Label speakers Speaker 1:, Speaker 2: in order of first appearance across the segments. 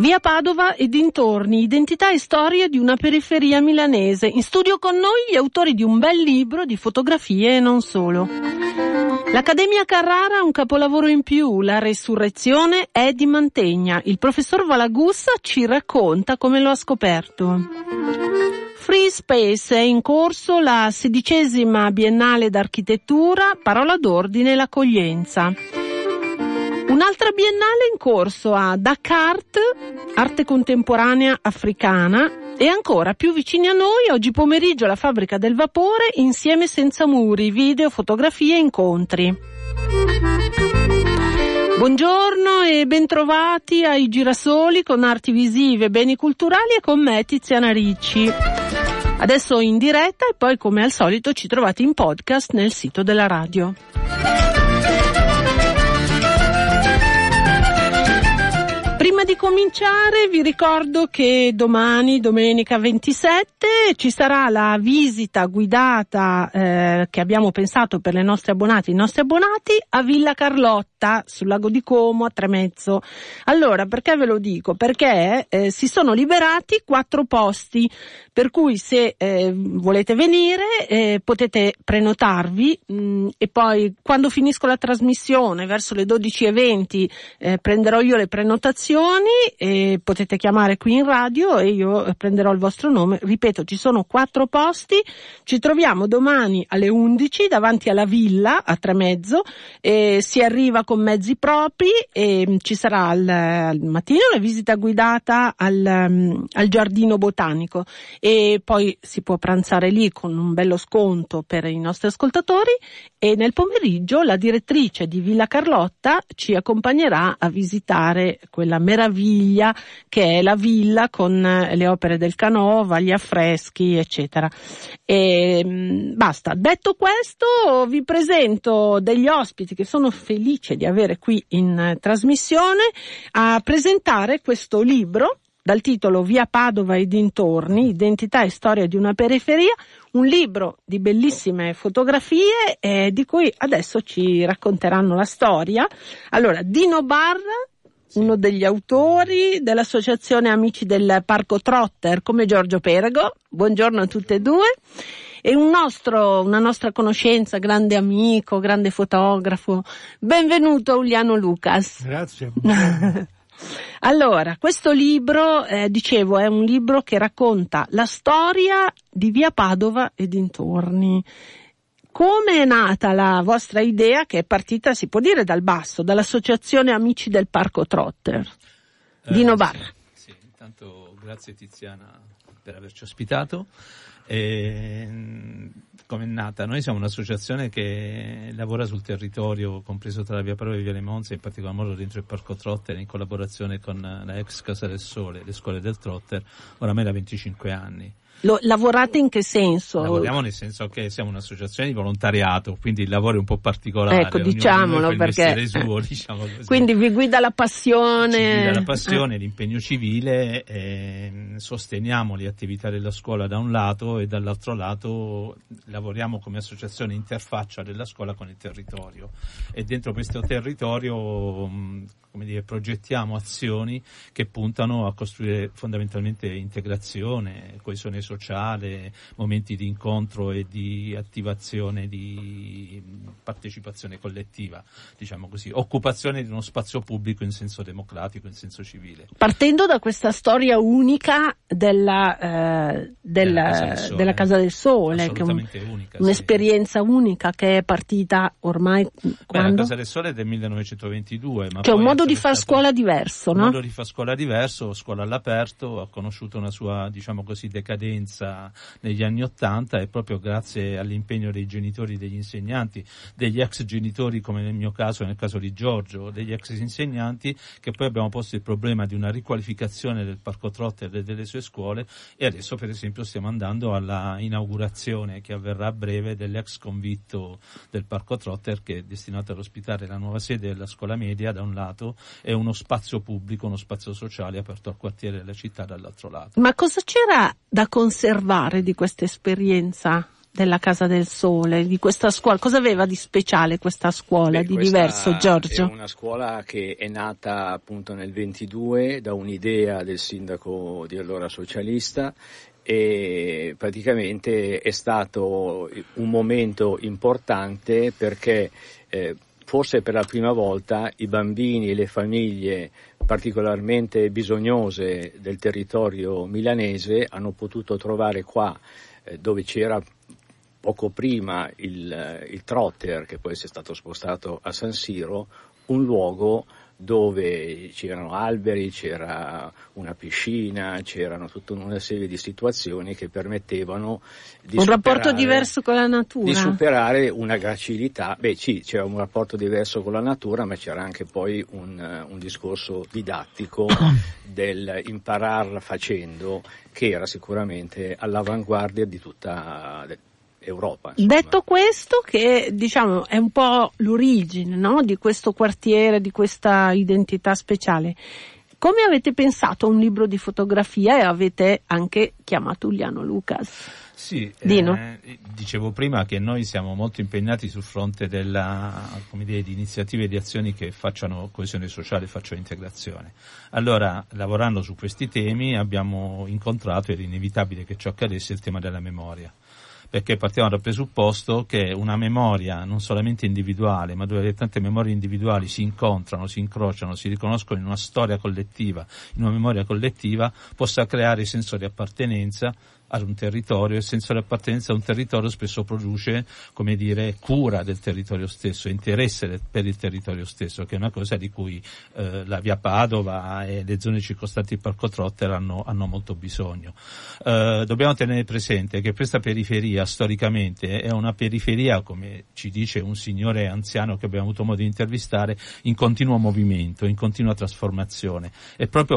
Speaker 1: Via Padova e dintorni, identità e storia di una periferia milanese. In studio con noi gli autori di un bel libro di fotografie e non solo. L'Accademia Carrara ha un capolavoro in più, La resurrezione è di Mantegna. Il professor Valagussa ci racconta come lo ha scoperto. Free Space è in corso la sedicesima Biennale d'Architettura, parola d'ordine l'accoglienza. Un'altra biennale in corso a Dakar, arte contemporanea africana e ancora più vicini a noi oggi pomeriggio la fabbrica del vapore insieme senza muri, video, fotografie e incontri. Buongiorno e bentrovati ai Girasoli con arti visive, beni culturali e con me Tiziana Ricci. Adesso in diretta e poi come al solito ci trovate in podcast nel sito della radio. Prima di cominciare vi ricordo che domani, domenica 27, ci sarà la visita guidata eh, che abbiamo pensato per le nostre abbonate i nostri abbonati a Villa Carlotta sul lago di Como a Tremezzo. Allora, perché ve lo dico? Perché eh, si sono liberati quattro posti, per cui se eh, volete venire eh, potete prenotarvi mh, mm, e poi quando finisco la trasmissione verso le 12.20 eh, prenderò io le prenotazioni e potete chiamare qui in radio e io prenderò il vostro nome. Ripeto, ci sono quattro posti. Ci troviamo domani alle 11 davanti alla villa a Tremezzo. Si arriva con mezzi propri e ci sarà al, al mattino la visita guidata al, um, al giardino botanico e poi si può pranzare lì con un bello sconto per i nostri ascoltatori e nel pomeriggio la direttrice di Villa Carlotta ci accompagnerà a visitare quella meraviglia che è la villa con eh, le opere del Canova, gli affreschi, eccetera. E, mm, basta. Detto questo, vi presento degli ospiti che sono felice di avere qui in eh, trasmissione a presentare questo libro dal titolo Via Padova e dintorni, identità e storia di una periferia, un libro di bellissime fotografie eh, di cui adesso ci racconteranno la storia. Allora, Dino Barra, uno degli autori dell'associazione Amici del Parco Trotter come Giorgio Perego. Buongiorno a tutte e due. E un nostro, una nostra conoscenza, grande amico, grande fotografo. Benvenuto Uliano Lucas.
Speaker 2: Grazie.
Speaker 1: allora, questo libro, eh, dicevo, è un libro che racconta la storia di via Padova e dintorni. Come è nata la vostra idea che è partita, si può dire, dal basso, dall'associazione Amici del Parco Trotter? Eh, Dino Barra.
Speaker 2: Sì, sì, intanto grazie Tiziana per averci ospitato. E, come è nata? Noi siamo un'associazione che lavora sul territorio, compreso tra la Via Prova e Via Le Monza, in particolar modo dentro il Parco Trotter, in collaborazione con la ex Casa del Sole, le scuole del Trotter, oramai da 25 anni.
Speaker 1: Lo, lavorate in che senso?
Speaker 2: Lavoriamo nel senso che siamo un'associazione di volontariato, quindi il lavoro è un po' particolare.
Speaker 1: Ecco, diciamolo perché.
Speaker 2: Suo, diciamo
Speaker 1: quindi vi guida la passione. Ci
Speaker 2: guida la passione, eh. l'impegno civile, e sosteniamo le attività della scuola da un lato e dall'altro lato lavoriamo come associazione interfaccia della scuola con il territorio. E dentro questo territorio come dire, progettiamo azioni che puntano a costruire fondamentalmente integrazione, coesione sociale, momenti di incontro e di attivazione di partecipazione collettiva, diciamo così, occupazione di uno spazio pubblico in senso democratico, in senso civile.
Speaker 1: Partendo da questa storia unica della, eh, della, Casa, della Casa del Sole, che è un, unica, un'esperienza sì. unica che è partita ormai
Speaker 2: Beh,
Speaker 1: quando?
Speaker 2: La Casa del Sole è del 1922, ma
Speaker 1: che è un modo di fare scuola diverso, no?
Speaker 2: Un modo di fare scuola diverso, scuola all'aperto, ha conosciuto una sua, diciamo così, decadenza negli anni Ottanta e proprio grazie all'impegno dei genitori degli insegnanti, degli ex genitori come nel mio caso, nel caso di Giorgio, degli ex insegnanti, che poi abbiamo posto il problema di una riqualificazione del Parco Trotter e delle sue scuole e adesso per esempio stiamo andando alla inaugurazione che avverrà a breve dell'ex convitto del Parco Trotter che è destinato ad ospitare la nuova sede della scuola media da un lato e uno spazio pubblico, uno spazio sociale aperto al quartiere della città dall'altro lato.
Speaker 1: Ma cosa c'era da conservare di questa esperienza? della Casa del Sole, di questa scuola? Cosa aveva di speciale questa scuola,
Speaker 3: Beh,
Speaker 1: di diverso, Giorgio?
Speaker 3: È una scuola che è nata appunto nel 22 da un'idea del sindaco di allora socialista e praticamente è stato un momento importante perché eh, forse per la prima volta i bambini e le famiglie particolarmente bisognose del territorio milanese hanno potuto trovare qua eh, dove c'era poco prima il, il trotter che poi si è stato spostato a San Siro un luogo dove c'erano alberi, c'era una piscina, c'erano tutta una serie di situazioni che permettevano di
Speaker 1: un
Speaker 3: superare,
Speaker 1: rapporto diverso con la natura.
Speaker 3: Di superare una gracilità, beh sì, c'era un rapporto diverso con la natura, ma c'era anche poi un, un discorso didattico del impararla facendo che era sicuramente all'avanguardia di tutta Europa. Insomma.
Speaker 1: Detto questo, che diciamo è un po' l'origine no? di questo quartiere, di questa identità speciale, come avete pensato a un libro di fotografia e avete anche chiamato Uliano Lucas?
Speaker 2: Sì,
Speaker 1: Dino.
Speaker 2: Eh, dicevo prima che noi siamo molto impegnati sul fronte della, dire, di iniziative e di azioni che facciano coesione sociale e facciano integrazione. Allora, lavorando su questi temi abbiamo incontrato, era inevitabile che ciò accadesse, il tema della memoria perché partiamo dal presupposto che una memoria non solamente individuale, ma dove tante memorie individuali si incontrano, si incrociano, si riconoscono in una storia collettiva, in una memoria collettiva, possa creare senso di appartenenza ad un territorio, il senso di appartenenza a un territorio spesso produce, come dire, cura del territorio stesso, interesse per il territorio stesso, che è una cosa di cui eh, la via Padova e le zone circostanti il Parco Trotter hanno, hanno molto bisogno. Eh, dobbiamo tenere presente che questa periferia storicamente è una periferia, come ci dice un signore anziano che abbiamo avuto modo di intervistare, in continuo movimento, in continua trasformazione.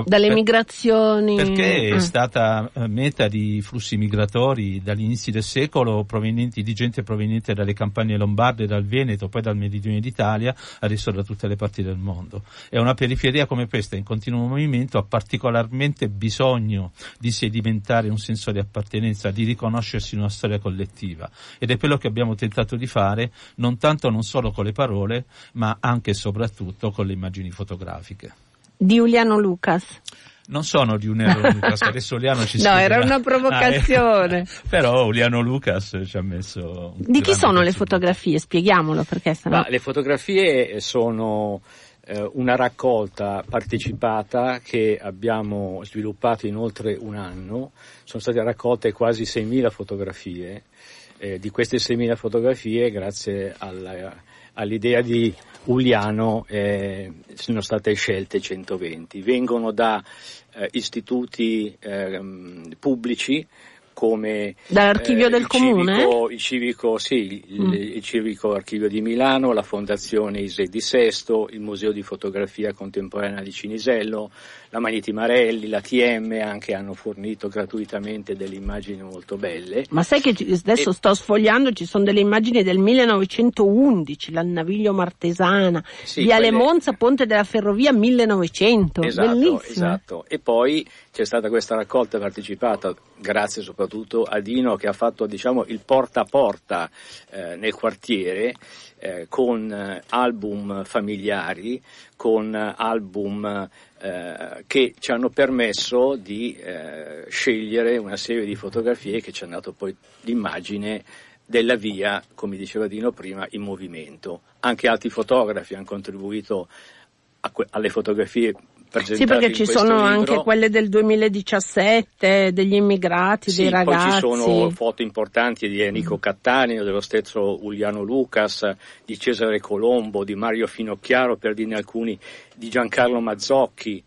Speaker 1: Dalle
Speaker 2: per,
Speaker 1: migrazioni.
Speaker 2: Perché è
Speaker 1: Ah.
Speaker 2: stata eh, meta di flussi migratori dagli inizi del secolo di gente proveniente dalle campagne lombarde, dal Veneto, poi dal meridione d'Italia, adesso da tutte le parti del mondo. E una periferia come questa in continuo movimento ha particolarmente bisogno di sedimentare un senso di appartenenza, di riconoscersi in una storia collettiva. Ed è quello che abbiamo tentato di fare, non tanto non solo con le parole, ma anche e soprattutto con le immagini fotografiche.
Speaker 1: Di Uliano Lucas.
Speaker 2: Non sono di Uliano Lucas, adesso Uliano ci
Speaker 1: No,
Speaker 2: spiegherà.
Speaker 1: era una provocazione.
Speaker 2: Ah, eh. Però Uliano Lucas ci ha messo... un
Speaker 1: Di chi sono le fotografie? Spieghiamolo perché sennò...
Speaker 3: Ma le fotografie sono eh, una raccolta partecipata che abbiamo sviluppato in oltre un anno. Sono state raccolte quasi 6.000 fotografie. Eh, di queste 6.000 fotografie, grazie alla- all'idea di Uliano, eh, sono state scelte 120. Vengono da eh, istituti ehm, pubblici come
Speaker 1: Dall'archivio
Speaker 3: eh,
Speaker 1: del
Speaker 3: il
Speaker 1: comune?
Speaker 3: civico, il civico, sì, il,
Speaker 1: Mm.
Speaker 3: il civico archivio di Milano, la fondazione Ise di Sesto, il museo di fotografia contemporanea di Cinisello, la Magneti Marelli, la TM anche hanno fornito gratuitamente delle immagini molto belle.
Speaker 1: Ma sai che adesso
Speaker 3: E-
Speaker 1: sto sfogliando, ci sono delle immagini del 1911, la Naviglio Martesana,
Speaker 3: Sì,
Speaker 1: Viale
Speaker 3: quelle-
Speaker 1: Monza, Ponte della Ferrovia 1900,
Speaker 3: Esatto,
Speaker 1: bellissime.
Speaker 3: esatto. E poi c'è stata questa raccolta partecipata grazie soprattutto a Dino che ha fatto diciamo, il porta a porta eh, nel quartiere eh, con eh, album familiari, con album eh, che ci hanno permesso di eh, scegliere una serie di fotografie che ci hanno dato poi l'immagine della via, come diceva Dino prima, in movimento. Anche altri fotografi hanno contribuito alle fotografie
Speaker 1: Sì, perché ci sono
Speaker 3: libro.
Speaker 1: anche quelle del 2017, degli immigrati,
Speaker 3: Sì,
Speaker 1: dei
Speaker 3: poi
Speaker 1: ragazzi.
Speaker 3: ci sono foto importanti di Enrico Cattaneo, dello stesso Uliano Lucas, di Cesare Colombo, di Mario Finocchiaro, per dirne alcuni, di Giancarlo Mazzocchi,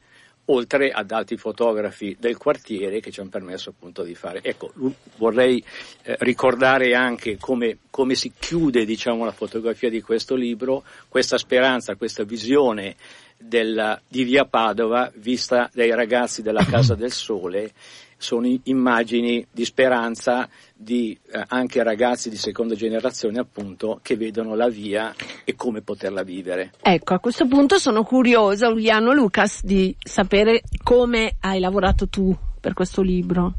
Speaker 3: oltre ad altri fotografi del quartiere che ci hanno permesso appunto di fare. Ecco, vorrei eh, ricordare anche come, come si chiude diciamo, la fotografia di questo libro, questa speranza, questa visione della- di via Padova vista dai ragazzi della Casa del Sole sono immagini di speranza di eh, anche ragazzi di seconda generazione appunto che vedono la via e come poterla vivere.
Speaker 1: Ecco, a questo punto sono curiosa, Uliano Lucas, di sapere come hai lavorato tu per questo libro.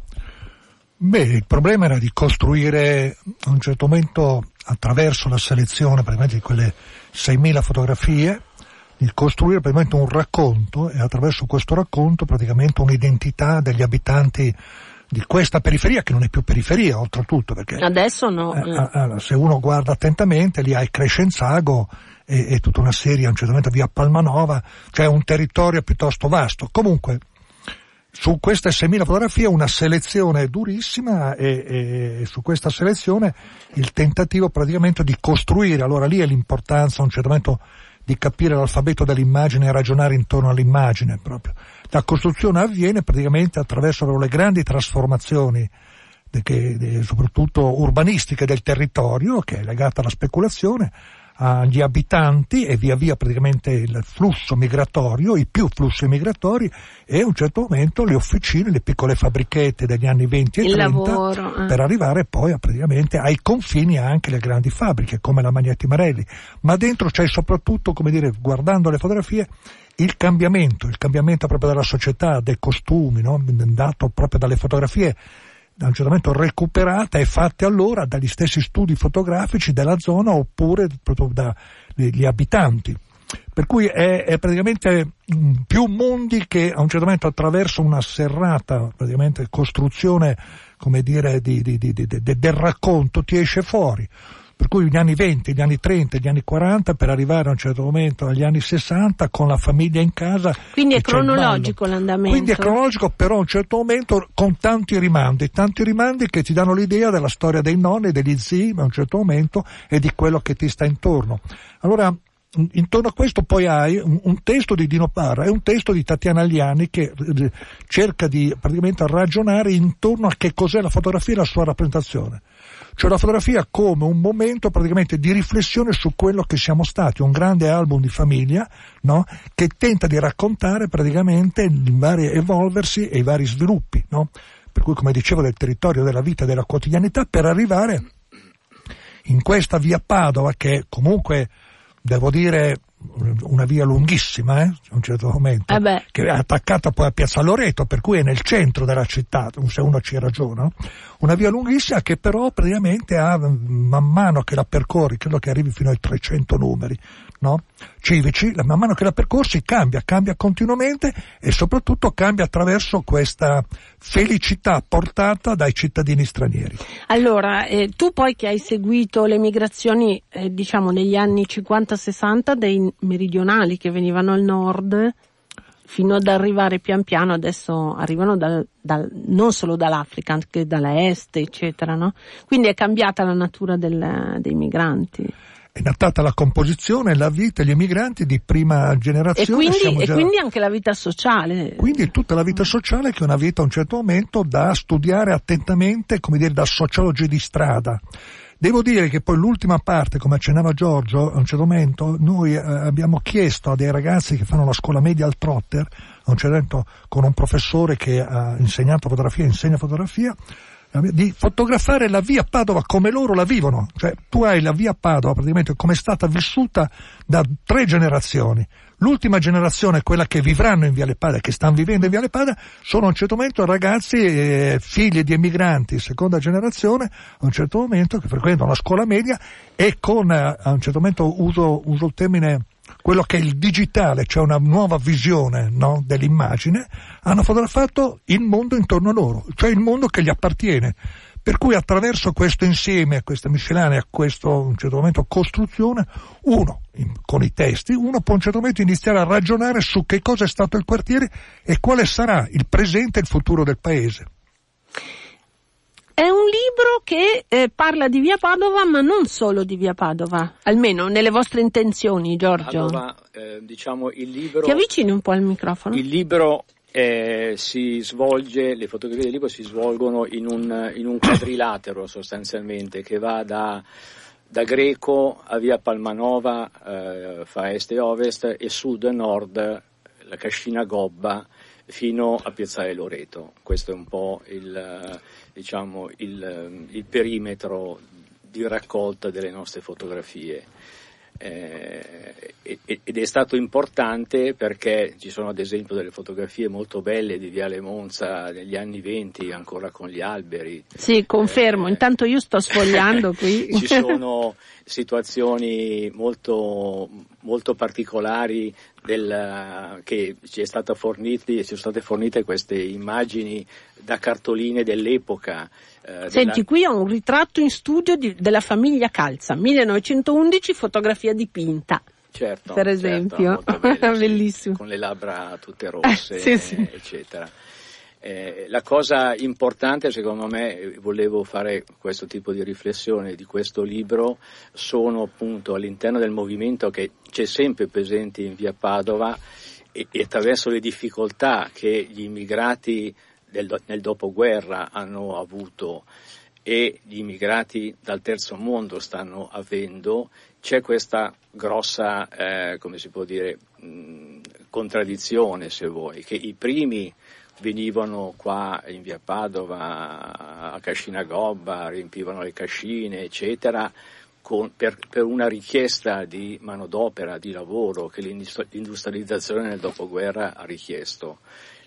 Speaker 4: Beh, il problema era di costruire a un certo momento attraverso la selezione praticamente di quelle 6.000 fotografie, di costruire praticamente un racconto e attraverso questo racconto praticamente un'identità degli abitanti di questa periferia che non è più periferia oltretutto perché
Speaker 1: adesso no
Speaker 4: eh, eh, se uno guarda attentamente lì hai Crescenzago e, e tutta una serie a un certo momento via Palmanova cioè un territorio piuttosto vasto. Comunque su queste 6.000 fotografie una selezione durissima e, e, su questa selezione il tentativo praticamente di costruire, allora lì è l'importanza a un certo momento di capire l'alfabeto dell'immagine e ragionare intorno all'immagine proprio. La costruzione avviene praticamente attraverso le grandi trasformazioni che, soprattutto urbanistiche del territorio che è legata alla speculazione agli abitanti e via via praticamente il flusso migratorio, i più flussi migratori e a un certo momento le officine, le piccole fabbrichette degli anni 20 e il 30 lavoro, eh. per arrivare poi a, praticamente ai confini anche le grandi fabbriche come la Magnetti Marelli. Ma dentro c'è soprattutto, come dire, guardando le fotografie, il cambiamento, il cambiamento proprio della società, dei costumi, no? dato proprio dalle fotografie da un certo momento recuperate e fatte allora dagli stessi studi fotografici della zona oppure proprio dagli abitanti. Per cui è, è, praticamente più mondi che a un certo momento attraverso una serrata costruzione come dire, di, di, di, del racconto ti esce fuori per cui gli anni 20, gli anni 30, gli anni 40 per arrivare a un certo momento agli anni 60 con la famiglia in casa.
Speaker 1: Quindi è cronologico l'andamento.
Speaker 4: Quindi è cronologico però a un certo momento con tanti rimandi, tanti rimandi che ti danno l'idea della storia dei nonni, degli zii a un certo momento e di quello che ti sta intorno. Allora intorno a questo poi hai un, un, testo di Dino Parra e un testo di Tatiana Agliani che eh, cerca di praticamente ragionare intorno a che cos'è la fotografia e la sua rappresentazione. Cioè la fotografia come un momento praticamente di riflessione su quello che siamo stati, un grande album di famiglia, no? Che tenta di raccontare praticamente il vari evolversi e i vari sviluppi, no? Per cui, come dicevo, del territorio della vita e della quotidianità per arrivare in questa via Padova che comunque, devo dire, una via lunghissima, eh, a un certo momento,
Speaker 1: eh
Speaker 4: che è attaccata poi a Piazza Loreto, per cui è nel centro della città, se uno ci ragiona, una via lunghissima che però praticamente ha, man mano che la percorri, credo che arrivi fino ai 300 numeri, no? civici, man mano che la percorsi cambia, cambia continuamente e soprattutto cambia attraverso questa felicità portata dai cittadini stranieri.
Speaker 1: Allora, eh, tu poi che hai seguito le migrazioni, eh, diciamo, negli anni 50-60 dei meridionali che venivano al nord, fino ad arrivare pian piano, adesso arrivano dal, dal, non solo dall'Africa, anche dalla Est, eccetera, no? Quindi è cambiata la natura del, dei migranti
Speaker 4: è datata la composizione, la vita, gli emigranti di prima generazione.
Speaker 1: E quindi, già... e quindi, anche la vita sociale.
Speaker 4: Quindi tutta la vita sociale che è una vita a un certo momento da studiare attentamente, come dire, da sociologi di strada. Devo dire che poi l'ultima parte, come accennava Giorgio, a un certo momento noi eh, abbiamo chiesto a dei ragazzi che fanno la scuola media al Trotter, a un certo momento con un professore che ha insegnato fotografia, insegna fotografia, di fotografare la via Padova come loro la vivono, cioè tu hai la via Padova praticamente come è stata vissuta da tre generazioni. L'ultima generazione, quella che vivranno in Viale Pada, che stanno vivendo in Viale Pada, sono a un certo momento ragazzi eh, figli di emigranti, seconda generazione, a un certo momento che frequentano la scuola media e con, eh, a un certo momento uso, uso il termine quello che è il digitale, cioè una nuova visione no, dell'immagine, hanno fotografato il mondo intorno a loro, cioè il mondo che gli appartiene. Per cui attraverso questo insieme, questa miscellanea, questa a un certo momento costruzione, uno, in, con i testi, uno può a un certo momento iniziare a ragionare su che cosa è stato il quartiere e quale sarà il presente e il futuro del paese.
Speaker 1: È un libro che eh, parla di Via Padova, ma non solo di Via Padova, almeno nelle vostre intenzioni, Giorgio.
Speaker 3: Allora, eh, diciamo, il libro...
Speaker 1: Ti avvicini un po' al microfono?
Speaker 3: Il libro eh, si svolge, le fotografie del libro si svolgono in un, in un quadrilatero sostanzialmente, che va da, da Greco a Via Palmanova, eh, fa est e ovest, e sud e nord, la Cascina Gobba, fino a Piazzale Loreto. Questo è un po' il diciamo, il, il perimetro di raccolta delle nostre fotografie. Eh, ed è stato importante perché ci sono ad esempio delle fotografie molto belle di Viale Monza negli anni venti ancora con gli alberi.
Speaker 1: Sì, confermo, eh, intanto io sto sfogliando qui.
Speaker 3: Ci sono situazioni molto, molto particolari del, che ci, forniti, ci sono state fornite queste immagini da cartoline dell'epoca.
Speaker 1: Eh, Senti, della... qui ho un ritratto in studio di, della famiglia Calza, 1911, fotografia dipinta.
Speaker 3: Certo,
Speaker 1: per esempio,
Speaker 3: certo,
Speaker 1: bellissimo.
Speaker 3: Sì, con le labbra tutte rosse, eh, sì, sì. eccetera. Eh, la cosa importante secondo me, volevo fare questo tipo di riflessione di questo libro, sono appunto all'interno del movimento che c'è sempre presente in via Padova e, e attraverso le difficoltà che gli immigrati del, nel dopoguerra hanno avuto e gli immigrati dal terzo mondo stanno avendo, c'è questa grossa, eh, come si può dire, mh, contraddizione se vuoi, che i primi venivano qua in via Padova a Cascina Gobba, riempivano le cascine, eccetera, con, per, per, una richiesta di manodopera, di lavoro che l'industrializzazione nel dopoguerra ha richiesto.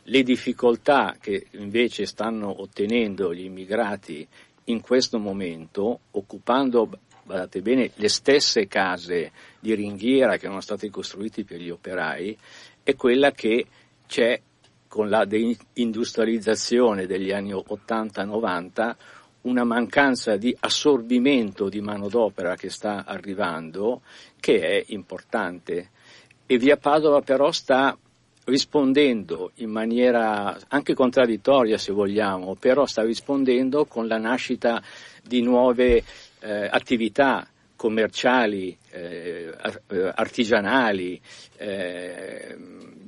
Speaker 3: Le difficoltà che invece stanno ottenendo gli immigrati in questo momento, occupando, guardate bene, le stesse case di ringhiera che erano state costruite per gli operai, è quella che c'è con la deindustrializzazione degli anni 80-90 una mancanza di assorbimento di manodopera che sta arrivando che è importante. E via Padova però sta rispondendo in maniera anche contraddittoria se vogliamo, però sta rispondendo con la nascita di nuove eh, attività commerciali, eh, artigianali, eh,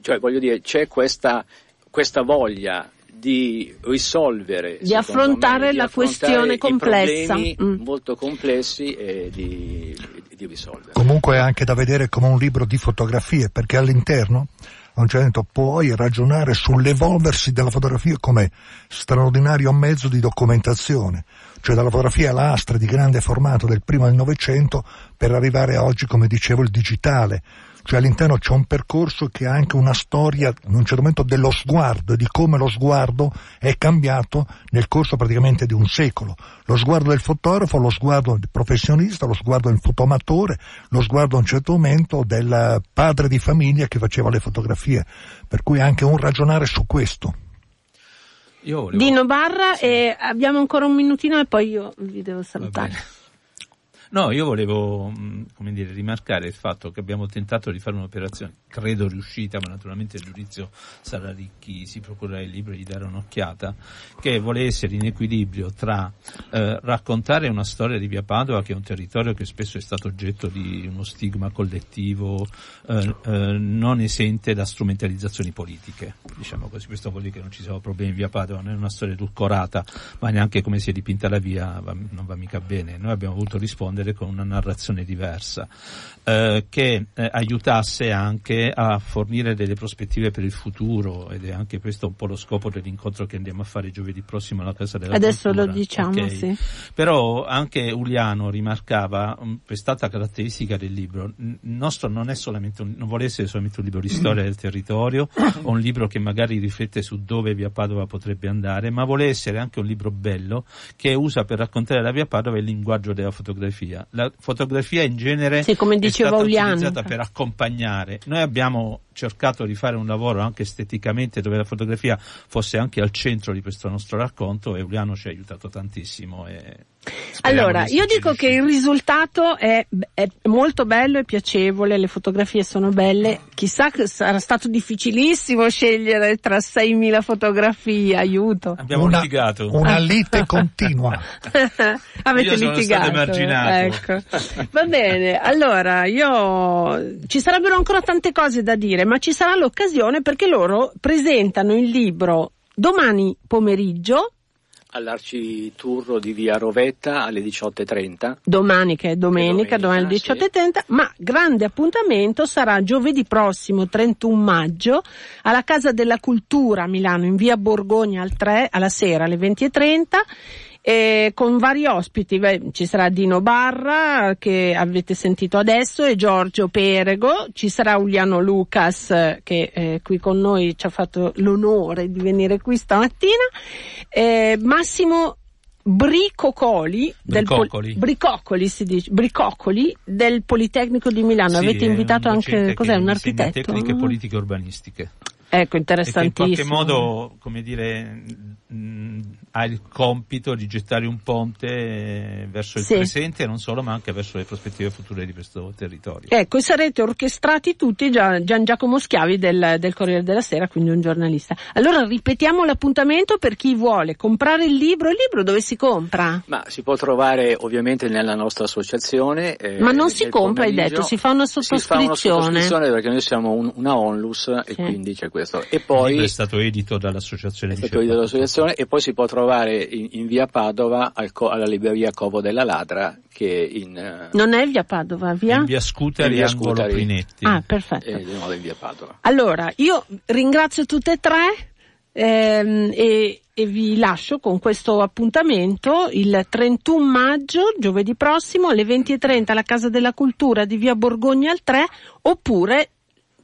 Speaker 3: cioè voglio dire c'è questa questa voglia di risolvere,
Speaker 1: di affrontare
Speaker 3: me, di
Speaker 1: la questione complessa,
Speaker 3: mm. molto complessi e di, di risolvere.
Speaker 4: Comunque è anche da vedere come un libro di fotografie, perché all'interno a un certo punto puoi ragionare sull'evolversi della fotografia come straordinario mezzo di documentazione, cioè dalla fotografia lastra di grande formato del primo del Novecento per arrivare a oggi, come dicevo, il digitale, cioè all'interno c'è un percorso che ha anche una storia, in un certo momento, dello sguardo e di come lo sguardo è cambiato nel corso praticamente di un secolo. Lo sguardo del fotografo, lo sguardo del professionista, lo sguardo del fotomatore, lo sguardo a un certo momento del padre di famiglia che faceva le fotografie. Per cui anche un ragionare su questo.
Speaker 1: Volevo... Dino Barra sì. e abbiamo ancora un minutino e poi io vi devo salutare.
Speaker 2: No, io volevo come dire, rimarcare il fatto che abbiamo tentato di fare un'operazione, credo riuscita, ma naturalmente il giudizio sarà di chi si procurerà il libro e gli darà un'occhiata, che vuole essere in equilibrio tra eh, raccontare una storia di Via Padova, che è un territorio che spesso è stato oggetto di uno stigma collettivo eh, eh, non esente da strumentalizzazioni politiche. Diciamo così, questo vuol dire che non ci siano problemi in Via Padova, non è una storia edulcorata, ma neanche come si è dipinta la via va, non va mica bene. Noi abbiamo voluto rispondere rispondere con una narrazione diversa, eh, che eh, aiutasse anche a fornire delle prospettive per il futuro ed è anche questo un po' lo scopo dell'incontro che andiamo a fare giovedì prossimo alla Casa della
Speaker 1: Adesso
Speaker 2: Cultura.
Speaker 1: lo diciamo, okay. sì.
Speaker 2: Però anche Uliano rimarcava um, quest'altra caratteristica del libro, il nostro non è solamente un, non vuole essere solamente un libro di storia del territorio o un libro che magari riflette su dove Via Padova potrebbe andare, ma vuole essere anche un libro bello che usa per raccontare la Via Padova il linguaggio della fotografia fotografia. La fotografia in genere
Speaker 1: sì, come
Speaker 2: è stata
Speaker 1: Uliano.
Speaker 2: utilizzata per accompagnare. Noi abbiamo cercato di fare un lavoro anche esteticamente dove la fotografia fosse anche al centro di questo nostro racconto e Uliano ci ha aiutato tantissimo.
Speaker 1: allora, io dico che il risultato è, è, molto bello e piacevole, le fotografie sono belle, chissà che sarà stato difficilissimo scegliere tra 6.000 fotografie, aiuto.
Speaker 2: Abbiamo una, litigato.
Speaker 4: Una lite continua.
Speaker 1: Avete
Speaker 2: io
Speaker 1: sono litigato. Ecco. Va bene, allora io ci sarebbero ancora tante cose da dire, ma ci sarà l'occasione perché loro presentano il libro domani pomeriggio
Speaker 3: all'Arciturro di Via Rovetta alle 18.30.
Speaker 1: Domani che è domenica, domani alle 18.30, sì. ma grande appuntamento sarà giovedì prossimo 31 maggio alla Casa della Cultura a Milano in via Borgogna al 3 alla sera alle 20.30 e con vari ospiti. Beh, ci sarà Dino Barra che avete sentito adesso e Giorgio Perego, ci sarà Uliano Lucas che eh, qui con noi ci ha fatto l'onore di venire qui stamattina, eh, Massimo Bricocoli del,
Speaker 2: Bricocoli.
Speaker 1: Bricocoli si dice, Bricocoli del Politecnico di Milano.
Speaker 2: Sì,
Speaker 1: Avete
Speaker 2: è un
Speaker 1: invitato anche cos'è, un architetto?
Speaker 2: Tecniche politiche urbanistiche.
Speaker 1: Ecco,
Speaker 2: che in
Speaker 1: interessantissimo.
Speaker 2: qualche modo, come dire, mh, ha il compito di gettare un ponte eh, verso il
Speaker 1: Sì.
Speaker 2: presente e non solo, ma anche verso le prospettive future di questo territorio.
Speaker 1: Ecco, e sarete orchestrati tutti, Gian, Gian Giacomo Schiavi del, del Corriere della Sera, quindi un giornalista. Allora ripetiamo l'appuntamento per chi vuole comprare il libro. Il libro dove si compra?
Speaker 3: Ma si può trovare ovviamente nella nostra associazione. eh,
Speaker 1: Ma non si compra, hai detto, si fa una
Speaker 3: Si fa una
Speaker 1: sottoscrizione.
Speaker 3: sottoscrizione perché noi siamo un- una onlus e
Speaker 1: Sì.
Speaker 3: quindi c'è questo. E
Speaker 2: Il libro
Speaker 3: poi
Speaker 2: è stato edito dall'associazione
Speaker 3: è stato edito dall'associazione e poi si può trovare in, in via Padova al co- alla libreria Covo della Ladra che in, eh,
Speaker 1: Non è via Padova, via?
Speaker 2: In via Scutari,
Speaker 3: In via Scutari.
Speaker 2: Prinetti.
Speaker 1: Ah, perfetto.
Speaker 3: è di nuovo in via Padova.
Speaker 1: Allora, io ringrazio tutte e tre ehm, e, e vi lascio con questo appuntamento il 31 maggio, giovedì prossimo, alle 20.30 alla Casa della Cultura di via Borgogna al 3, oppure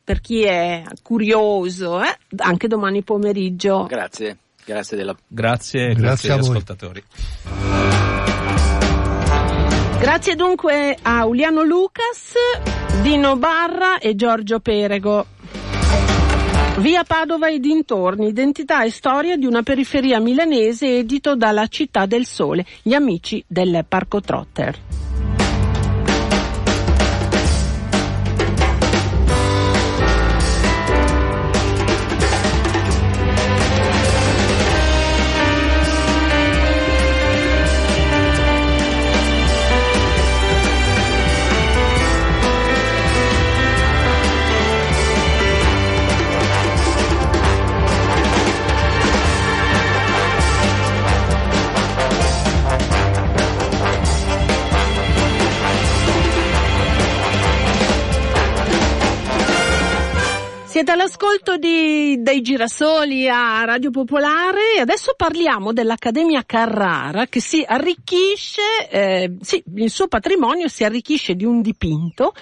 Speaker 1: per chi è curioso, eh, anche domani pomeriggio.
Speaker 3: Grazie, grazie della
Speaker 2: Grazie,
Speaker 4: Grazie
Speaker 2: grazie agli ascoltatori.
Speaker 1: Grazie dunque a Uliano Lucas, Dino Barra e Giorgio Perego. Via Padova e dintorni, identità e storia di una periferia milanese edito dalla Città del Sole, gli amici del Parco Trotter. Siete all'ascolto di, dei girasoli a Radio Popolare e adesso parliamo dell'Accademia Carrara che si arricchisce, eh, sì, il suo patrimonio si arricchisce di un dipinto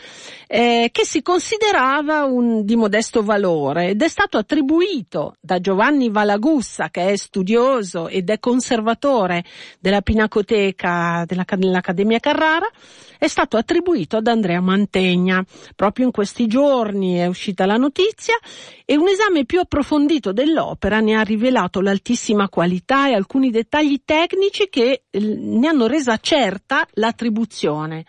Speaker 1: eh, che si considerava un, di modesto valore ed è stato attribuito da Giovanni Valagussa che è studioso ed è conservatore della Pinacoteca della- dell'Accademia Carrara è stato attribuito ad Andrea Mantegna. Proprio in questi giorni è uscita la notizia e un esame più approfondito dell'opera ne ha rivelato l'altissima qualità e alcuni dettagli tecnici che eh, ne hanno resa certa l'attribuzione.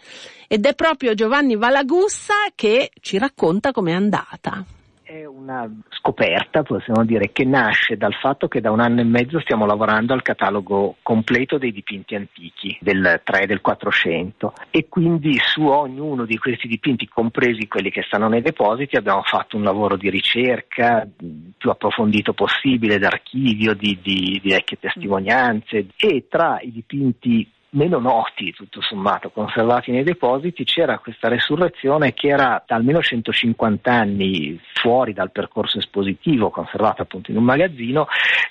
Speaker 1: Ed è proprio Giovanni Valagussa che ci racconta com'è andata.
Speaker 5: È una scoperta, possiamo dire, che nasce dal fatto che da un anno e mezzo stiamo lavorando al catalogo completo dei dipinti antichi del 3 e del 400 e quindi su ognuno di questi dipinti, compresi quelli che stanno nei depositi, abbiamo fatto un lavoro di ricerca più approfondito possibile, d'archivio, di, di- di vecchie testimonianze. E tra i dipinti meno noti, tutto sommato, conservati nei depositi, c'era questa resurrezione che era da almeno 150 anni fuori dal percorso espositivo, conservata appunto in un magazzino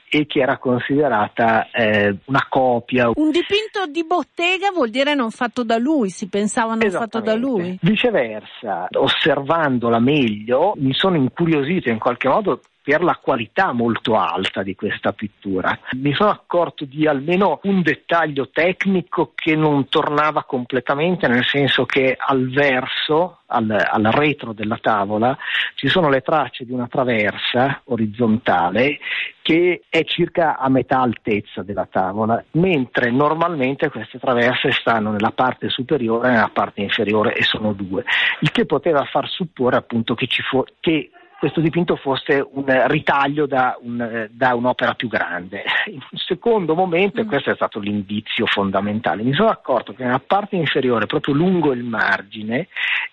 Speaker 5: e che era considerata eh, una copia.
Speaker 1: Un dipinto di bottega vuol dire non fatto da lui, si pensava non fatto da lui.
Speaker 5: Viceversa, osservandola meglio, mi sono incuriosito in qualche modo per la qualità molto alta di questa pittura. Mi sono accorto di almeno un dettaglio tecnico che non tornava completamente, nel senso che al verso, al, al retro della tavola, ci sono le tracce di una traversa orizzontale che è circa a metà altezza della tavola, mentre normalmente queste traverse stanno nella parte superiore e nella parte inferiore e sono due, il che poteva far supporre appunto che, ci fu- che questo dipinto fosse un ritaglio da, un, eh, da un'opera più grande. In un secondo momento, e
Speaker 1: Mm.
Speaker 5: questo è stato l'indizio fondamentale, mi sono accorto che nella parte inferiore, proprio lungo il margine,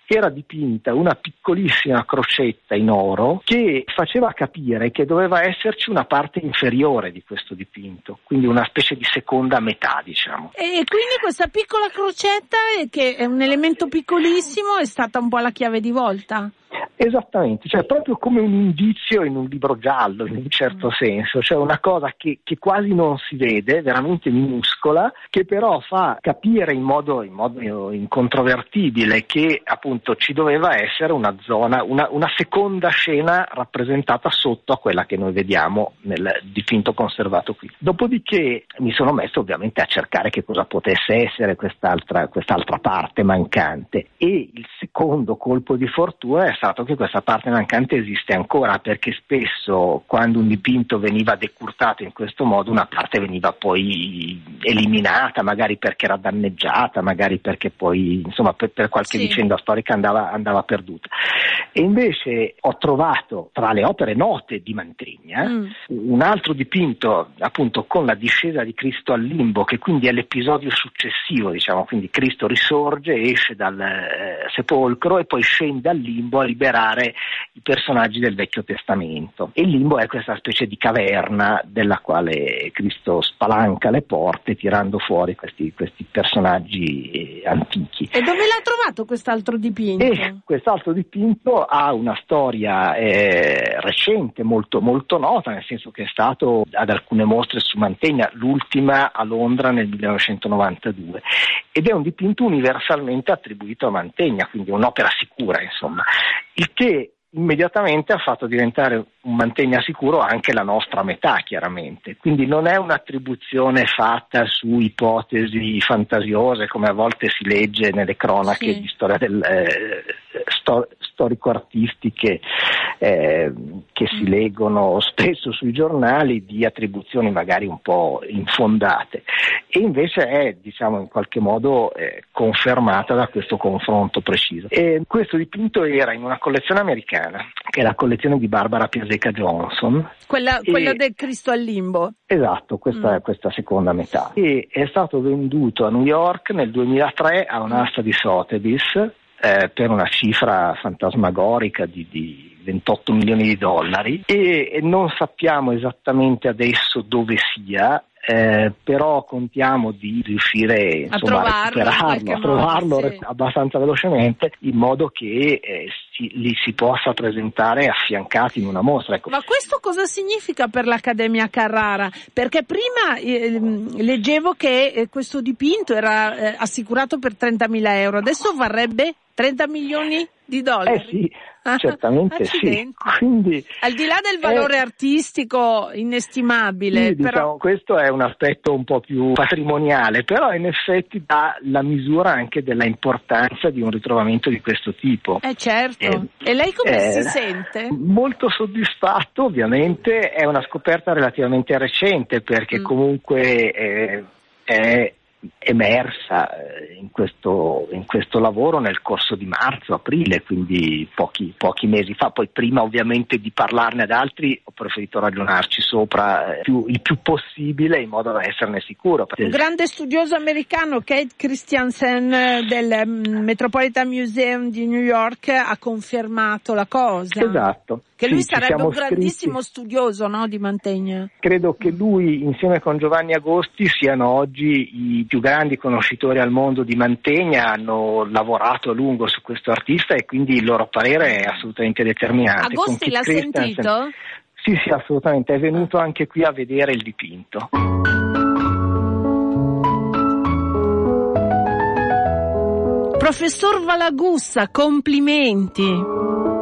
Speaker 5: era dipinta una piccolissima crocetta in oro che faceva capire che doveva esserci una parte inferiore di questo dipinto, quindi una specie di seconda metà, diciamo.
Speaker 1: E quindi questa piccola crocetta, eh, che è un elemento piccolissimo, è stata un po' la chiave di volta.
Speaker 5: Esattamente, cioè proprio come un indizio in un libro giallo in un certo mm. senso, cioè una cosa che, che, quasi non si vede, veramente minuscola, che però fa capire in modo, in modo incontrovertibile che appunto ci doveva essere una zona, una, una, seconda scena rappresentata sotto a quella che noi vediamo nel dipinto conservato qui. Dopodiché mi sono messo ovviamente a cercare che cosa potesse essere quest'altra, quest'altra parte mancante e il secondo colpo di fortuna è stato che questa parte mancante esiste ancora perché spesso quando un dipinto veniva decurtato in questo modo una parte veniva poi eliminata, magari perché era danneggiata, magari perché poi insomma per, per qualche sì. vicenda storica andava, andava, perduta. E invece ho trovato tra le opere note di Mantegna mm. un altro dipinto appunto con la discesa di Cristo al limbo che quindi è l'episodio successivo, diciamo, quindi Cristo risorge, esce dal eh, sepolcro e poi scende al limbo liberare i personaggi del Vecchio Testamento. E il limbo è questa specie di caverna della quale Cristo spalanca le porte tirando fuori questi, questi personaggi eh, antichi.
Speaker 1: E dove l'ha trovato quest'altro dipinto?
Speaker 5: E quest'altro dipinto ha una storia eh, recente, molto, molto nota, nel senso che è stato ad alcune mostre su Mantegna, l'ultima a Londra nel 1992 ed è un dipinto universalmente attribuito a Mantegna, quindi un'opera sicura, insomma, il che immediatamente ha fatto diventare un mantegna sicuro anche la nostra metà, chiaramente. Quindi non è un'attribuzione fatta su ipotesi fantasiose come a volte si legge nelle cronache sì. di storia del, eh, sto, storico-artistiche eh, che si mm. leggono spesso sui giornali di attribuzioni magari un po' infondate e invece è diciamo in qualche modo eh, confermata da questo confronto preciso. E questo dipinto era in una collezione americana che è la collezione di Barbara Piaseca Johnson.
Speaker 1: Quella, e, quella del Cristo al limbo.
Speaker 5: Esatto, questa mm. è questa seconda metà. E è stato venduto a New York nel 2003 a un'asta di Sotheby's eh, per una cifra fantasmagorica di, di 28 milioni di dollari e non sappiamo esattamente adesso dove sia, eh, però contiamo di riuscire insomma, a, trovarlo, a, a trovarlo sì. abbastanza velocemente in modo che eh, si, li si possa presentare affiancati in una mostra. Ecco.
Speaker 1: Ma questo cosa significa per l'Accademia Carrara? Perché prima eh, leggevo che eh, questo dipinto era eh, assicurato per 30.000 euro, adesso varrebbe 30 milioni di dollari?
Speaker 5: Eh sì, ah, certamente sì. Quindi,
Speaker 1: Al di là del valore eh, artistico inestimabile.
Speaker 5: Sì,
Speaker 1: però...
Speaker 5: diciamo, questo è un aspetto un po' più patrimoniale, però in effetti dà la misura anche della importanza di un ritrovamento di questo tipo.
Speaker 1: Eh certo. Eh, e lei come si sente?
Speaker 5: Molto soddisfatto, ovviamente, è una scoperta relativamente recente perché mm. comunque eh, è emersa eh, in questo, in questo, lavoro nel corso di marzo, aprile, quindi pochi, pochi, mesi fa. Poi prima ovviamente di parlarne ad altri ho preferito ragionarci sopra eh, più, il più possibile in modo da esserne sicuro.
Speaker 1: Un grande studioso americano, Kate Christiansen eh, del mm, Metropolitan Museum di New York, ha confermato la cosa.
Speaker 5: Esatto.
Speaker 1: Che lui sì, sarebbe un grandissimo scritti. studioso no, di Mantegna.
Speaker 5: Credo che lui insieme con Giovanni Agosti siano oggi i più grandi conoscitori al mondo di Mantegna, hanno lavorato a lungo su questo artista e quindi il loro parere è assolutamente determinante.
Speaker 1: Agosti l'ha sentito?
Speaker 5: Sì, sì, assolutamente, è venuto anche qui a vedere il dipinto.
Speaker 1: Professor Valagussa, complimenti.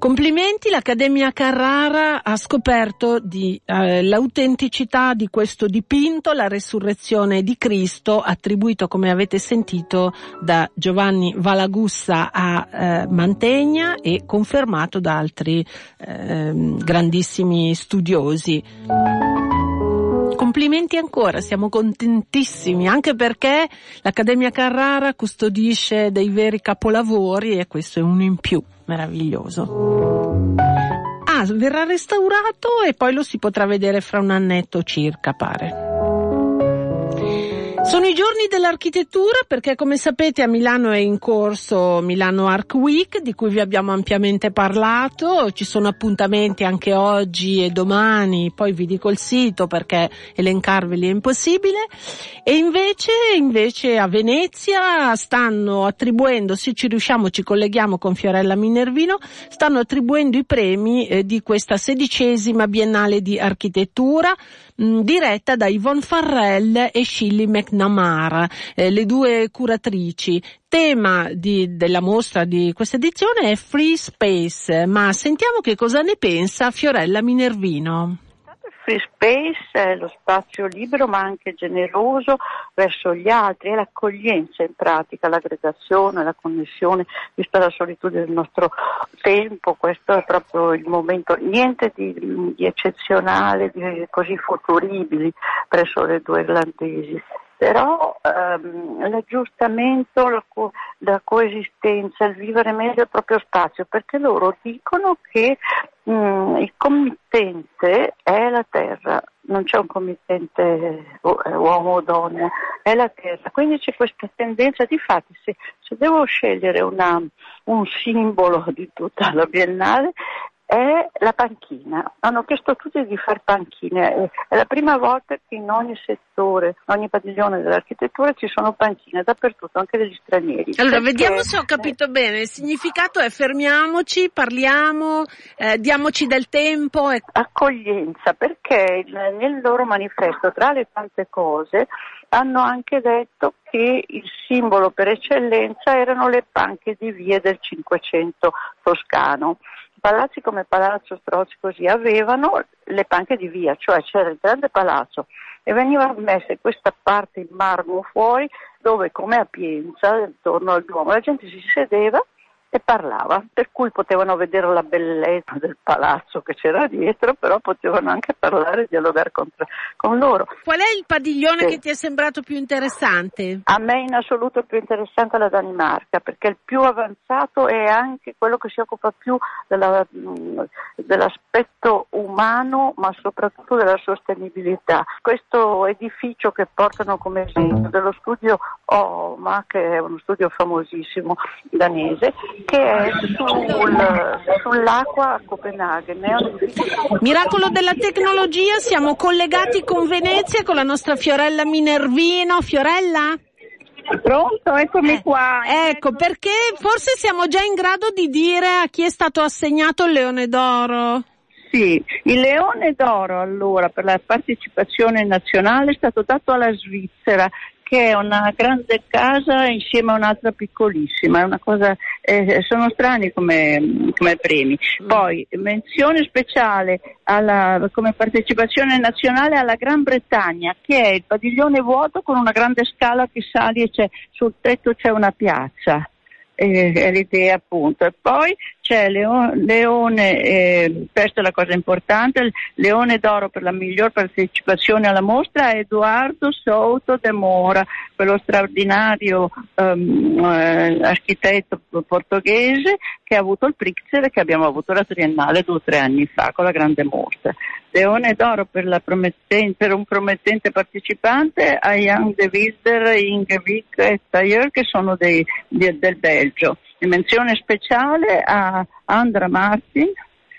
Speaker 1: Complimenti, l'Accademia Carrara ha scoperto di, eh, l'autenticità di questo dipinto, la resurrezione di Cristo, attribuito come avete sentito da Giovanni Valagussa a eh, Mantegna e confermato da altri eh, grandissimi studiosi. Complimenti ancora, siamo contentissimi, anche perché l'Accademia Carrara custodisce dei veri capolavori e questo è uno in più meraviglioso. Ah, verrà restaurato e poi lo si potrà vedere fra un annetto circa, pare. Sono i giorni dell'architettura perché come sapete a Milano è in corso Milano Arc Week di cui vi abbiamo ampiamente parlato, ci sono appuntamenti anche oggi e domani, poi vi dico il sito perché elencarveli è impossibile. E invece, invece a Venezia stanno attribuendo, se ci riusciamo ci colleghiamo con Fiorella Minervino, stanno attribuendo i premi eh, di questa sedicesima biennale di architettura mh, diretta da Yvonne Farrell e Shilly McNamara, eh, le due curatrici. Tema di, della mostra di questa edizione è Free Space, ma sentiamo che cosa ne pensa Fiorella Minervino.
Speaker 6: Free space è lo spazio libero ma anche generoso verso gli altri, è l'accoglienza in pratica, l'aggregazione, la connessione, vista la solitudine del nostro tempo, questo è proprio il momento, niente di, di eccezionale, di così futuribili presso le due irlandesi. Però ehm, l'aggiustamento, la, co- la, coesistenza, il vivere meglio il proprio spazio, perché loro dicono che mm, il committente è la terra, non c'è un committente eh, uomo o donna, è la terra. Quindi c'è questa tendenza, di fatti se, se devo scegliere una, un simbolo di tutta la biennale è la panchina. Hanno chiesto tutti di fare panchine. È la prima volta che in ogni settore, in ogni padiglione dell'architettura ci sono panchine dappertutto, anche degli stranieri.
Speaker 1: Allora, Perché, vediamo se ho capito bene. Il significato è fermiamoci, parliamo, eh, diamoci del tempo. E...
Speaker 6: Accoglienza, perché nel loro manifesto, tra le tante cose, hanno anche detto che il simbolo per eccellenza erano le panche di vie del Cinquecento toscano palazzi come Palazzo Strozzi così avevano le panche di via, cioè c'era il grande palazzo e veniva messa questa parte in marmo fuori dove come a Pienza, intorno al Duomo, la gente si sedeva e parlava, per cui potevano vedere la bellezza del palazzo che c'era dietro, però potevano anche parlare e dialogare con, con loro.
Speaker 1: Qual è il padiglione sì. che ti è sembrato più interessante?
Speaker 6: A me in assoluto più interessante la Danimarca, perché è il più avanzato è anche quello che si occupa più della, dell'aspetto umano, ma soprattutto della sostenibilità. Questo edificio che portano come esempio dello studio OMA, che è uno studio famosissimo danese, che è sul, sull'acqua a Copenaghen.
Speaker 1: Miracolo della tecnologia, siamo collegati con Venezia con la nostra Fiorella Minervino. Fiorella?
Speaker 7: Pronto, eccomi eh, qua.
Speaker 1: Ecco, perché forse siamo già in grado di dire a chi è stato assegnato il Leone d'Oro.
Speaker 7: Sì, il Leone d'Oro allora per la partecipazione nazionale è stato dato alla Svizzera che è una grande casa insieme a un'altra piccolissima, cosa, eh, sono strani come, come premi. Mm. Poi menzione speciale alla, come partecipazione nazionale alla Gran Bretagna, che è il padiglione vuoto con una grande scala che sali e sul tetto c'è una piazza. Eh, è l'idea appunto. E poi c'è Leone, Leone eh, questa è la cosa importante, Leone d'Oro per la miglior partecipazione alla mostra Edoardo Souto de Mora, quello straordinario um, eh, architetto portoghese che ha avuto il Pritzker e che abbiamo avuto la Triennale due o tre anni fa con la grande mostra. Leone d'Oro per, per un promettente partecipante a Jan de Wilder, Ingevik e Tayer che sono dei, di, del Belgio menzione speciale a Andra Martin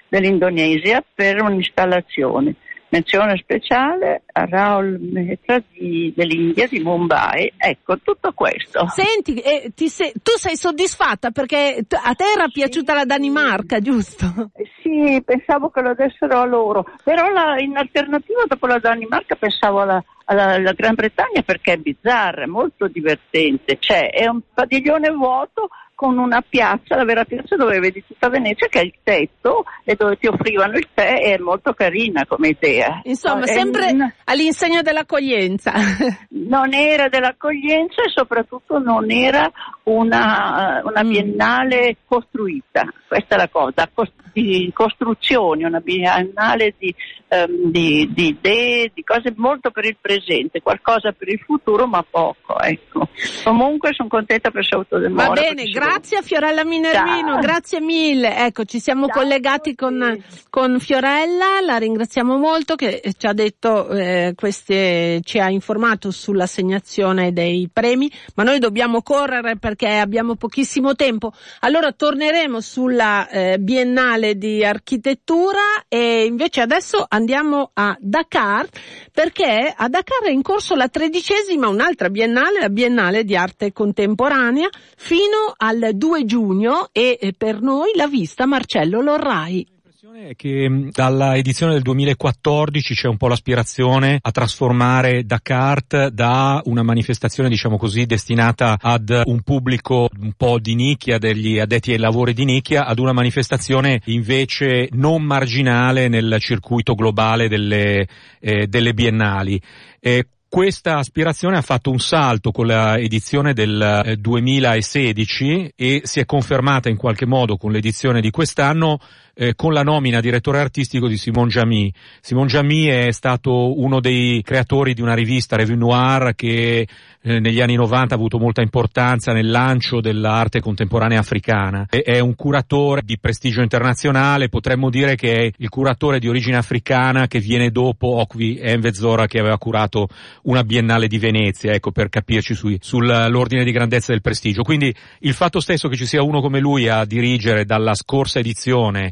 Speaker 7: dell'Indonesia per un'installazione. Menzione speciale a Raul Mehta di, dell'India, di Mumbai. Ecco, tutto questo.
Speaker 1: Senti, eh, sei, tu sei soddisfatta perché a te era piaciuta la Danimarca, giusto?
Speaker 7: Eh, sì, pensavo che lo dessero a loro, però la, in alternativa dopo la Danimarca pensavo alla, alla, alla Gran Bretagna perché è bizzarra, è molto divertente. Cioè, è un padiglione vuoto con una piazza, la vera piazza dove vedi tutta Venezia che è il tetto e dove ti offrivano il tè è molto carina come idea.
Speaker 1: Insomma, no, sempre è... all'insegno dell'accoglienza.
Speaker 7: non era dell'accoglienza e soprattutto non era una, una biennale costruita, questa è la cosa, di costruzioni, una biennale di, um, di, di, idee, di cose molto per il presente, qualcosa per il futuro, ma poco. Ecco. Comunque sono contenta per Sauto del Moro.
Speaker 1: Va bene, grazie a Fiorella Minervino, Ciao. grazie mille. Ecco, ci siamo Ciao collegati con, con, Fiorella, la ringraziamo molto che ci ha detto eh, queste, ci ha informato sull'assegnazione dei premi, ma noi dobbiamo correre perché abbiamo pochissimo tempo. Allora torneremo sulla eh, Biennale di Architettura e invece adesso andiamo a Dakar perché a Dakar è in corso la tredicesima, un'altra biennale, la Biennale di Arte Contemporanea fino al 2 giugno e per noi l'ha vista Marcello Lorrai
Speaker 8: è che dalla edizione del 2014 c'è un po' l'aspirazione a trasformare Dakar da una manifestazione, diciamo così, destinata ad un pubblico un po' di nicchia, degli addetti ai lavori di nicchia, ad una manifestazione invece non marginale nel circuito globale delle, eh, delle biennali. Eh, questa aspirazione ha fatto un salto con l'edizione del 2016 eh, e si è confermata in qualche modo con l'edizione di quest'anno eh, con la nomina direttore artistico di Simon Jamy. Simon Jamy è stato uno dei creatori di una rivista Revue Noir che eh, negli anni 90 ha avuto molta importanza nel lancio dell'arte contemporanea africana. È, è un curatore di prestigio internazionale, potremmo dire che è il curatore di origine africana che viene dopo Okwi Envezora che aveva curato una biennale di Venezia, ecco per capirci sui, sull'ordine di grandezza del prestigio. Quindi il fatto stesso che ci sia uno come lui a dirigere dalla scorsa edizione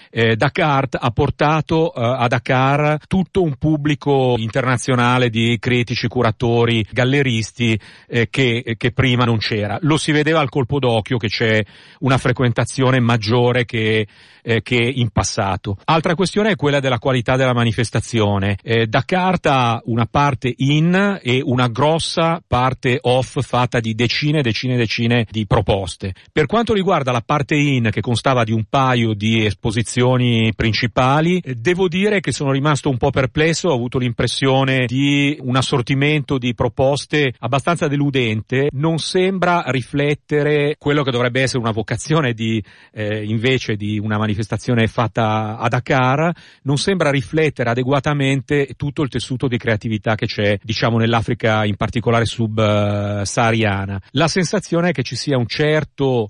Speaker 8: eh, Dakar ha portato eh, a Dakar tutto un pubblico internazionale di critici, curatori, galleristi eh, che, che, prima non c'era. Lo si vedeva al colpo d'occhio che c'è una frequentazione maggiore che, eh, che in passato. Altra questione è quella della qualità della manifestazione. Eh, Dakar ha una parte in e una grossa parte off fatta di decine e decine e decine di proposte. Per quanto riguarda la parte in che constava di un paio di esposizioni principali, eh, devo dire che sono rimasto un po' perplesso, ho avuto l'impressione di un assortimento di proposte abbastanza deludente, non sembra riflettere quello che dovrebbe essere una vocazione di, eh, invece di una manifestazione fatta a Dakar, non sembra riflettere adeguatamente tutto il tessuto di creatività che c'è, diciamo, nell'Africa in particolare sub-sahariana. La sensazione è che ci sia un certo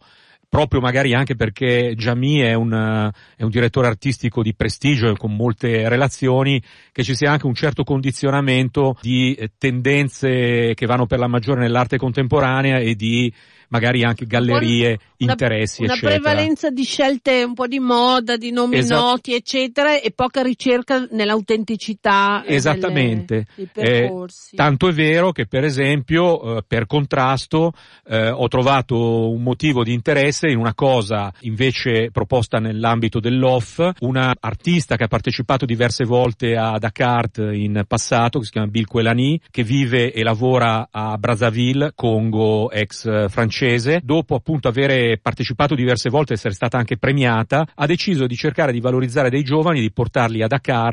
Speaker 8: proprio magari anche perché Giamì è un, è un direttore artistico di prestigio e con molte relazioni, che ci sia anche un certo condizionamento di eh, tendenze che vanno per la maggiore nell'arte contemporanea e di magari anche gallerie, una, interessi,
Speaker 1: una
Speaker 8: eccetera.
Speaker 1: Una prevalenza di scelte un po' di moda, di nomi esatto. noti, eccetera, e poca ricerca nell'autenticità.
Speaker 8: Esattamente.
Speaker 1: Delle, percorsi.
Speaker 8: Eh, tanto è vero che, per esempio, eh, per contrasto, eh, ho trovato un motivo di interesse in una cosa invece proposta nell'ambito dell'OFF, una artista che ha partecipato diverse volte a Dakar in passato, che si chiama Bill Quelani, che vive e lavora a Brazzaville, Congo, ex francese francese, dopo appunto avere partecipato diverse volte e essere stata anche premiata, ha deciso di cercare di valorizzare dei giovani, di portarli a Dakar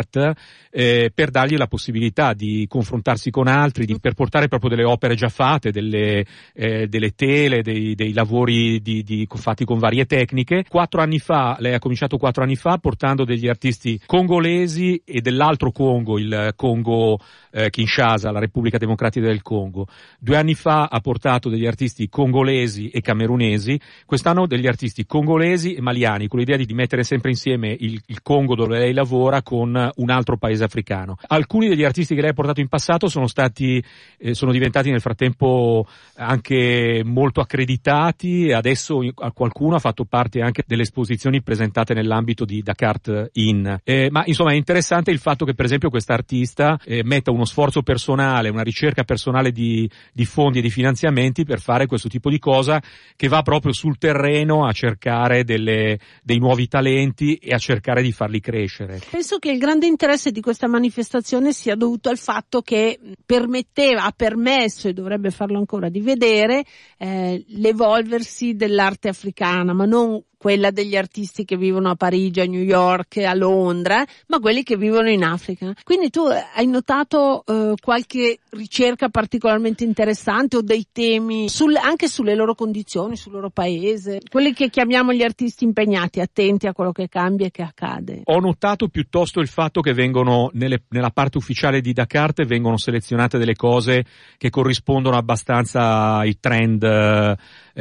Speaker 8: eh, per dargli la possibilità di confrontarsi con altri, di, per portare proprio delle opere già fatte, delle, eh, delle tele, dei, dei lavori di, di, fatti con varie tecniche. Quattro anni fa, lei ha cominciato quattro anni fa portando degli artisti congolesi e dell'altro Congo, il Congo eh, Kinshasa, la Repubblica Democratica del Congo. Due anni fa ha portato degli artisti congolesi congolesi e camerunesi, quest'anno degli artisti congolesi e maliani, con l'idea di mettere sempre insieme il, il, Congo dove lei lavora con un altro paese africano. Alcuni degli artisti che lei ha portato in passato sono stati, eh, sono diventati nel frattempo anche molto accreditati adesso qualcuno ha fatto parte anche delle esposizioni presentate nell'ambito di Dakar In. Eh, ma insomma è interessante il fatto che per esempio questa artista eh, metta uno sforzo personale, una ricerca personale di, di fondi e di finanziamenti per fare questo tipo di cosa che va proprio sul terreno a cercare delle, dei nuovi talenti e a cercare di farli crescere.
Speaker 1: Penso che il grande interesse di questa manifestazione sia dovuto al fatto che permetteva, ha permesso e dovrebbe farlo ancora di vedere eh, l'evolversi dell'arte africana, ma non quella degli artisti che vivono a Parigi, a New York, a Londra, ma quelli che vivono in Africa. Quindi tu hai notato eh, qualche ricerca particolarmente interessante o dei temi sul, anche sulle sulle loro condizioni, sul loro paese, quelli che chiamiamo gli artisti impegnati, attenti a quello che cambia e che accade.
Speaker 8: Ho notato piuttosto il fatto che vengono nelle, nella parte ufficiale di Dakar vengono selezionate delle cose che corrispondono abbastanza ai trend eh,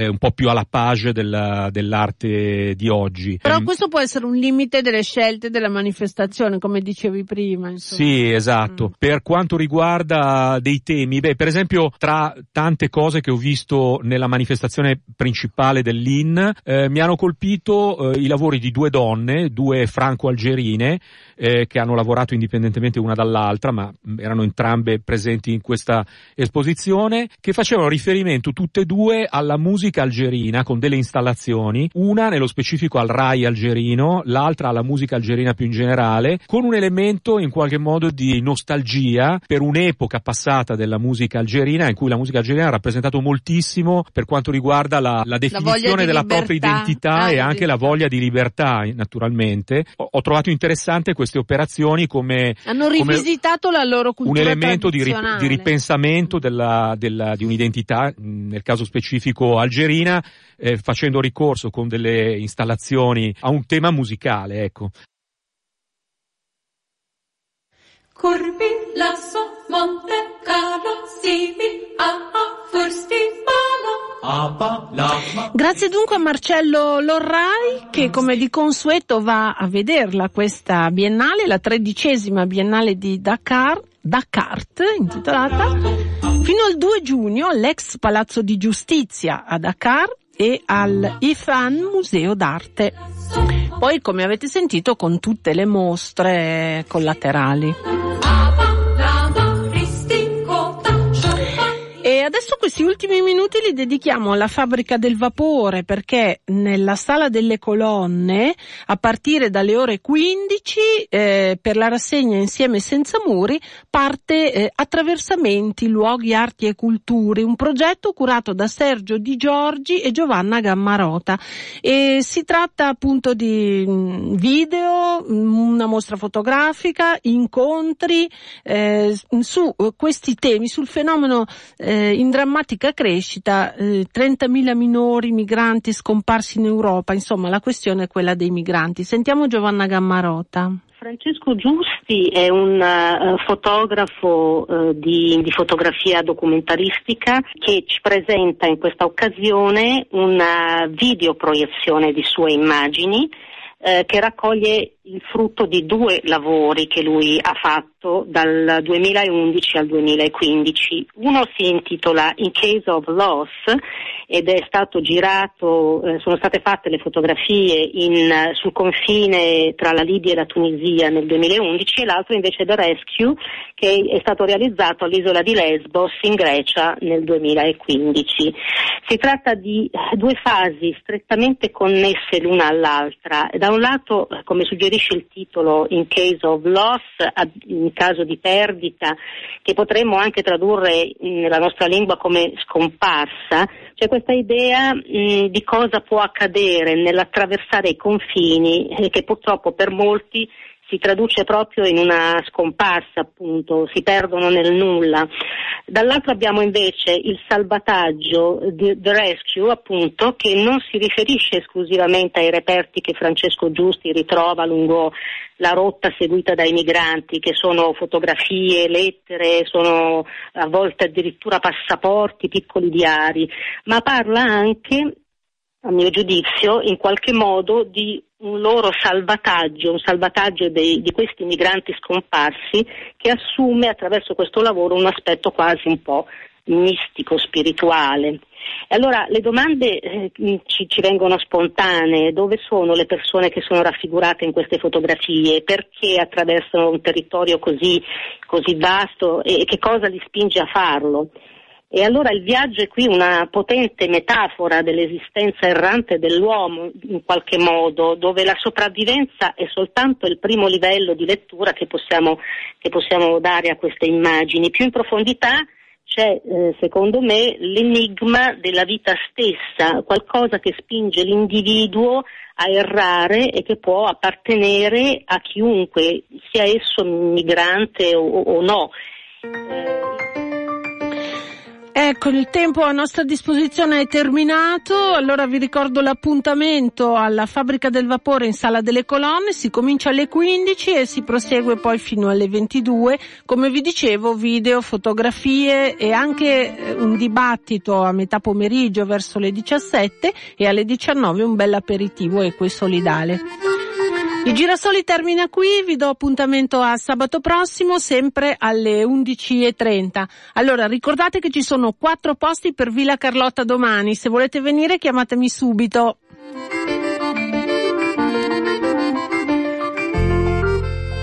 Speaker 8: un po' più alla page della, dell'arte di oggi.
Speaker 1: Però questo può essere un limite delle scelte della manifestazione, come dicevi prima. Insomma.
Speaker 8: Sì, esatto. Mm. Per quanto riguarda dei temi, beh, per esempio, tra tante cose che ho visto nella manifestazione principale dell'IN, eh, mi hanno colpito eh, i lavori di due donne, due franco-algerine, eh, che hanno lavorato indipendentemente una dall'altra, ma erano entrambe presenti in questa esposizione, che facevano riferimento tutte e due alla musica algerina con delle installazioni, una nello specifico al Rai algerino, l'altra alla musica algerina più in generale, con un elemento in qualche modo di nostalgia per un'epoca passata della musica algerina in cui la musica algerina ha rappresentato moltissimo per quanto riguarda la, la definizione la della libertà. propria identità ah, e anche la voglia di libertà, naturalmente. Ho, ho trovato interessante queste operazioni come
Speaker 1: hanno rivisitato
Speaker 8: come
Speaker 1: la loro cultura
Speaker 8: un elemento di, di, ripensamento della, della, di un'identità, nel caso specifico algerina, eh, facendo ricorso con delle installazioni a un tema musicale, ecco. Corbi, lasso, Monte Carlo, Sivi,
Speaker 1: a Fursti, Grazie dunque a Marcello Lorrai che come di consueto va a vederla questa biennale, la tredicesima biennale di Dakar, Dakar intitolata, fino al 2 giugno all'ex Palazzo di Giustizia a Dakar e al IFAN Museo d'Arte. Poi come avete sentito con tutte le mostre collaterali. Adesso questi ultimi minuti li dedichiamo alla fabbrica del vapore perché nella sala delle colonne a partire dalle ore 15 eh, per la rassegna Insieme senza muri parte eh, Attraversamenti, luoghi, arti e culture, un progetto curato da Sergio Di Giorgi e Giovanna Gammarota. E si tratta appunto di mm, video, mm, una mostra fotografica, incontri eh, su eh, questi temi, sul fenomeno eh, in drammatica crescita, eh, 30.000 minori migranti scomparsi in Europa, insomma la questione è quella dei migranti. Sentiamo Giovanna Gammarota.
Speaker 9: Francesco Giusti è un uh, fotografo uh, di, di, fotografia documentaristica che ci presenta in questa occasione una videoproiezione di sue immagini uh, che raccoglie il frutto di due lavori che lui ha fatto dal 2011 al 2015. Uno si intitola In Case of Loss ed è stato girato, eh, sono state fatte le fotografie in, sul confine tra la Libia e la Tunisia nel 2011 e l'altro invece The Rescue che è stato realizzato all'isola di Lesbos in Grecia nel 2015. Si tratta di due fasi strettamente connesse l'una all'altra. Da un lato, come suggerisce suggerisce il titolo In case of loss, in caso di perdita, che potremmo anche tradurre nella nostra lingua come scomparsa, c'è questa idea mh, di cosa può accadere nell'attraversare i confini e che purtroppo per molti si traduce proprio in una scomparsa, appunto, si perdono nel nulla. Dall'altro abbiamo invece il salvataggio, the, the rescue, appunto, che non si riferisce esclusivamente ai reperti che Francesco Giusti ritrova lungo la rotta seguita dai migranti, che sono fotografie, lettere, sono a volte addirittura passaporti, piccoli diari, ma parla anche a mio giudizio, in qualche modo di un loro salvataggio, un salvataggio dei, di questi migranti scomparsi che assume attraverso questo lavoro un aspetto quasi un po' mistico, spirituale. E allora le domande eh, ci, ci, vengono spontanee, dove sono le persone che sono raffigurate in queste fotografie, perché attraversano un territorio così, così vasto e che cosa li spinge a farlo? E allora il viaggio è qui una potente metafora dell'esistenza errante dell'uomo, in qualche modo, dove la sopravvivenza è soltanto il primo livello di lettura che possiamo, che possiamo dare a queste immagini. Più in profondità c'è, eh, secondo me, l'enigma della vita stessa, qualcosa che spinge l'individuo a errare e che può appartenere a chiunque, sia esso migrante o, o no. Eh,
Speaker 1: Ecco, il tempo a nostra disposizione è terminato, allora vi ricordo l'appuntamento alla Fabbrica del Vapore in Sala delle Colonne, si comincia alle 15 e si prosegue poi fino alle 22, come vi dicevo video, fotografie e anche eh, un dibattito a metà pomeriggio verso le 17 e alle 19 un bel aperitivo equo e solidale. Il Girasoli termina qui, vi do appuntamento a sabato prossimo, sempre alle 11.30. Allora, ricordate che ci sono quattro posti per Villa Carlotta domani, se volete venire chiamatemi subito.